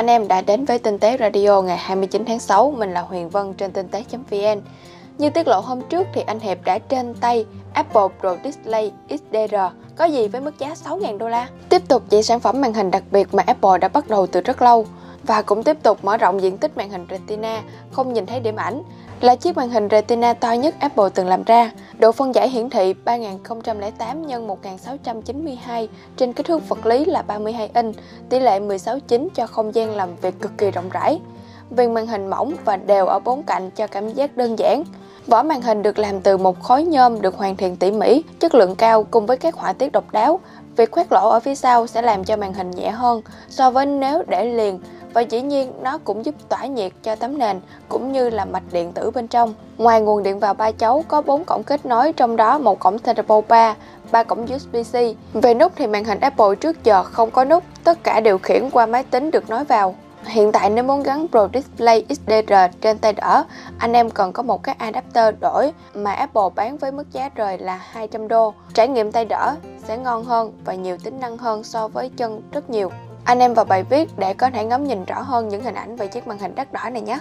anh em đã đến với Tinh tế Radio ngày 29 tháng 6. Mình là Huyền Vân trên tinh tế.vn. Như tiết lộ hôm trước thì anh Hiệp đã trên tay Apple Pro Display XDR có gì với mức giá 6.000 đô la. Tiếp tục chỉ sản phẩm màn hình đặc biệt mà Apple đã bắt đầu từ rất lâu và cũng tiếp tục mở rộng diện tích màn hình Retina không nhìn thấy điểm ảnh là chiếc màn hình Retina to nhất Apple từng làm ra. Độ phân giải hiển thị 3008 x 1692 trên kích thước vật lý là 32 inch, tỷ lệ 16:9 cho không gian làm việc cực kỳ rộng rãi. Viền màn hình mỏng và đều ở bốn cạnh cho cảm giác đơn giản. Vỏ màn hình được làm từ một khối nhôm được hoàn thiện tỉ mỉ, chất lượng cao cùng với các họa tiết độc đáo. Việc khoét lỗ ở phía sau sẽ làm cho màn hình nhẹ hơn so với nếu để liền và dĩ nhiên nó cũng giúp tỏa nhiệt cho tấm nền cũng như là mạch điện tử bên trong. Ngoài nguồn điện vào ba chấu có 4 cổng kết nối trong đó một cổng Thunderbolt 3, 3 cổng USB-C. Về nút thì màn hình Apple trước giờ không có nút, tất cả điều khiển qua máy tính được nối vào. Hiện tại nếu muốn gắn Pro Display XDR trên tay đỡ, anh em cần có một cái adapter đổi mà Apple bán với mức giá rời là 200 đô. Trải nghiệm tay đỡ sẽ ngon hơn và nhiều tính năng hơn so với chân rất nhiều. Anh em vào bài viết để có thể ngắm nhìn rõ hơn những hình ảnh về chiếc màn hình đắt đỏ này nhé.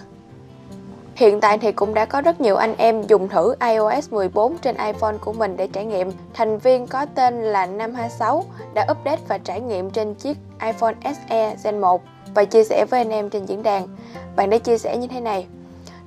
Hiện tại thì cũng đã có rất nhiều anh em dùng thử iOS 14 trên iPhone của mình để trải nghiệm. Thành viên có tên là 526 đã update và trải nghiệm trên chiếc iPhone SE Gen 1 và chia sẻ với anh em trên diễn đàn. Bạn đã chia sẻ như thế này.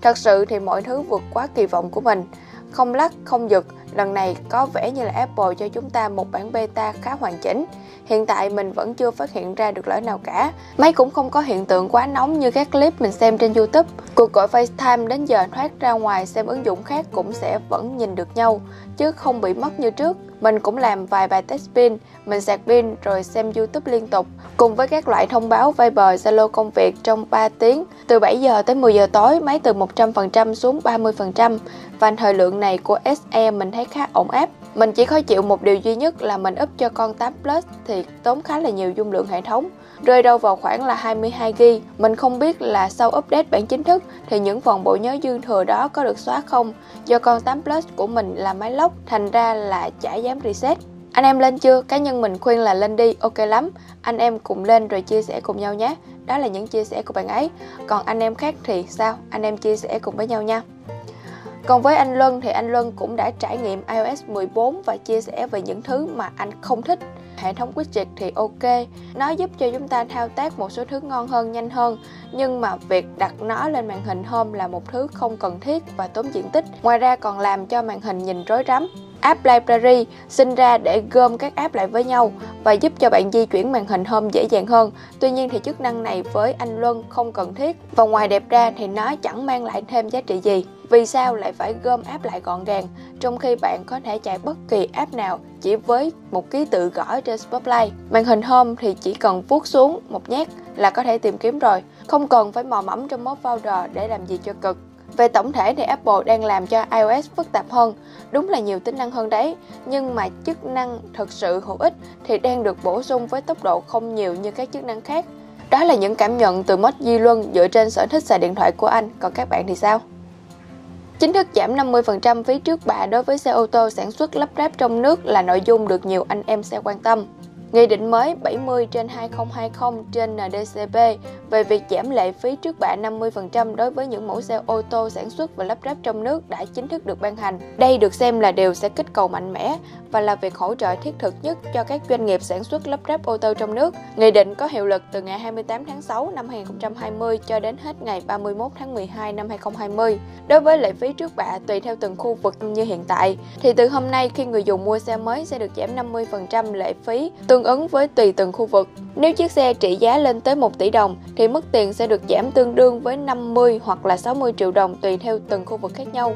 Thật sự thì mọi thứ vượt quá kỳ vọng của mình. Không lắc, không giật, lần này có vẻ như là Apple cho chúng ta một bản beta khá hoàn chỉnh. Hiện tại mình vẫn chưa phát hiện ra được lỗi nào cả. Máy cũng không có hiện tượng quá nóng như các clip mình xem trên YouTube. Cuộc gọi FaceTime đến giờ thoát ra ngoài xem ứng dụng khác cũng sẽ vẫn nhìn được nhau, chứ không bị mất như trước. Mình cũng làm vài bài test pin, mình sạc pin rồi xem YouTube liên tục, cùng với các loại thông báo Viber, Zalo công việc trong 3 tiếng. Từ 7 giờ tới 10 giờ tối, máy từ 100% xuống 30%, và thời lượng này của SE mình thấy khá ổn áp. Mình chỉ khó chịu một điều duy nhất là mình up cho con 8 Plus thì tốn khá là nhiều dung lượng hệ thống, rơi đâu vào khoảng là 22GB. Mình không biết là sau update bản chính thức thì những phần bộ nhớ dư thừa đó có được xóa không, do con 8 Plus của mình là máy lóc, thành ra là chả dám reset. Anh em lên chưa? Cá nhân mình khuyên là lên đi, ok lắm. Anh em cùng lên rồi chia sẻ cùng nhau nhé. Đó là những chia sẻ của bạn ấy. Còn anh em khác thì sao? Anh em chia sẻ cùng với nhau nha. Còn với anh Luân thì anh Luân cũng đã trải nghiệm iOS 14 và chia sẻ về những thứ mà anh không thích. Hệ thống widget thì ok, nó giúp cho chúng ta thao tác một số thứ ngon hơn, nhanh hơn. Nhưng mà việc đặt nó lên màn hình Home là một thứ không cần thiết và tốn diện tích. Ngoài ra còn làm cho màn hình nhìn rối rắm. App Library sinh ra để gom các app lại với nhau và giúp cho bạn di chuyển màn hình Home dễ dàng hơn. Tuy nhiên thì chức năng này với anh Luân không cần thiết và ngoài đẹp ra thì nó chẳng mang lại thêm giá trị gì. Vì sao lại phải gom app lại gọn gàng trong khi bạn có thể chạy bất kỳ app nào chỉ với một ký tự gõ trên Spotlight. Màn hình Home thì chỉ cần vuốt xuống một nhát là có thể tìm kiếm rồi, không cần phải mò mẫm trong mốt folder để làm gì cho cực. Về tổng thể thì Apple đang làm cho iOS phức tạp hơn, đúng là nhiều tính năng hơn đấy, nhưng mà chức năng thực sự hữu ích thì đang được bổ sung với tốc độ không nhiều như các chức năng khác. Đó là những cảm nhận từ Mod Di Luân dựa trên sở thích xài điện thoại của anh, còn các bạn thì sao? Chính thức giảm 50% phí trước bạ đối với xe ô tô sản xuất lắp ráp trong nước là nội dung được nhiều anh em xe quan tâm. Nghị định mới 70 trên 2020 trên NDCP về việc giảm lệ phí trước bạ 50% đối với những mẫu xe ô tô sản xuất và lắp ráp trong nước đã chính thức được ban hành. Đây được xem là điều sẽ kích cầu mạnh mẽ và là việc hỗ trợ thiết thực nhất cho các doanh nghiệp sản xuất lắp ráp ô tô trong nước. Nghị định có hiệu lực từ ngày 28 tháng 6 năm 2020 cho đến hết ngày 31 tháng 12 năm 2020. Đối với lệ phí trước bạ tùy theo từng khu vực như hiện tại, thì từ hôm nay khi người dùng mua xe mới sẽ được giảm 50% lệ phí Tương tương ứng với tùy từng khu vực. Nếu chiếc xe trị giá lên tới 1 tỷ đồng thì mức tiền sẽ được giảm tương đương với 50 hoặc là 60 triệu đồng tùy theo từng khu vực khác nhau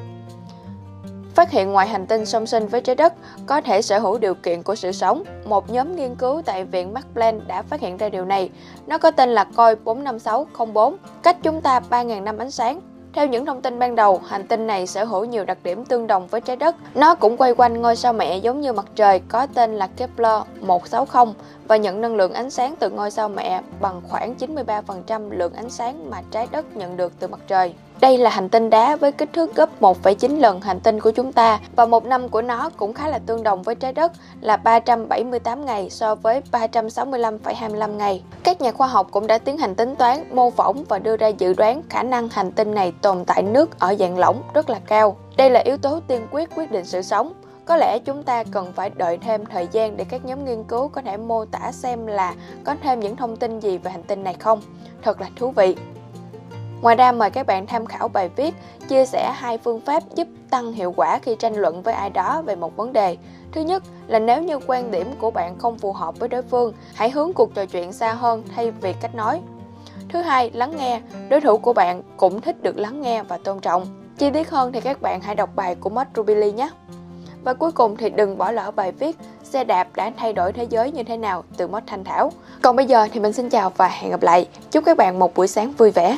phát hiện ngoài hành tinh song sinh với trái đất có thể sở hữu điều kiện của sự sống. Một nhóm nghiên cứu tại Viện Max Planck đã phát hiện ra điều này. Nó có tên là COI 45604, cách chúng ta 3.000 năm ánh sáng. Theo những thông tin ban đầu, hành tinh này sở hữu nhiều đặc điểm tương đồng với trái đất. Nó cũng quay quanh ngôi sao mẹ giống như mặt trời có tên là Kepler 160 và nhận năng lượng ánh sáng từ ngôi sao mẹ bằng khoảng 93% lượng ánh sáng mà trái đất nhận được từ mặt trời. Đây là hành tinh đá với kích thước gấp 1,9 lần hành tinh của chúng ta và một năm của nó cũng khá là tương đồng với trái đất là 378 ngày so với 365,25 ngày. Các nhà khoa học cũng đã tiến hành tính toán, mô phỏng và đưa ra dự đoán khả năng hành tinh này tồn tại nước ở dạng lỏng rất là cao. Đây là yếu tố tiên quyết quyết định sự sống. Có lẽ chúng ta cần phải đợi thêm thời gian để các nhóm nghiên cứu có thể mô tả xem là có thêm những thông tin gì về hành tinh này không. Thật là thú vị. Ngoài ra mời các bạn tham khảo bài viết chia sẻ hai phương pháp giúp tăng hiệu quả khi tranh luận với ai đó về một vấn đề. Thứ nhất là nếu như quan điểm của bạn không phù hợp với đối phương, hãy hướng cuộc trò chuyện xa hơn thay vì cách nói. Thứ hai, lắng nghe. Đối thủ của bạn cũng thích được lắng nghe và tôn trọng. Chi tiết hơn thì các bạn hãy đọc bài của Matt Rubili nhé. Và cuối cùng thì đừng bỏ lỡ bài viết Xe đạp đã thay đổi thế giới như thế nào từ Mod Thanh Thảo. Còn bây giờ thì mình xin chào và hẹn gặp lại. Chúc các bạn một buổi sáng vui vẻ.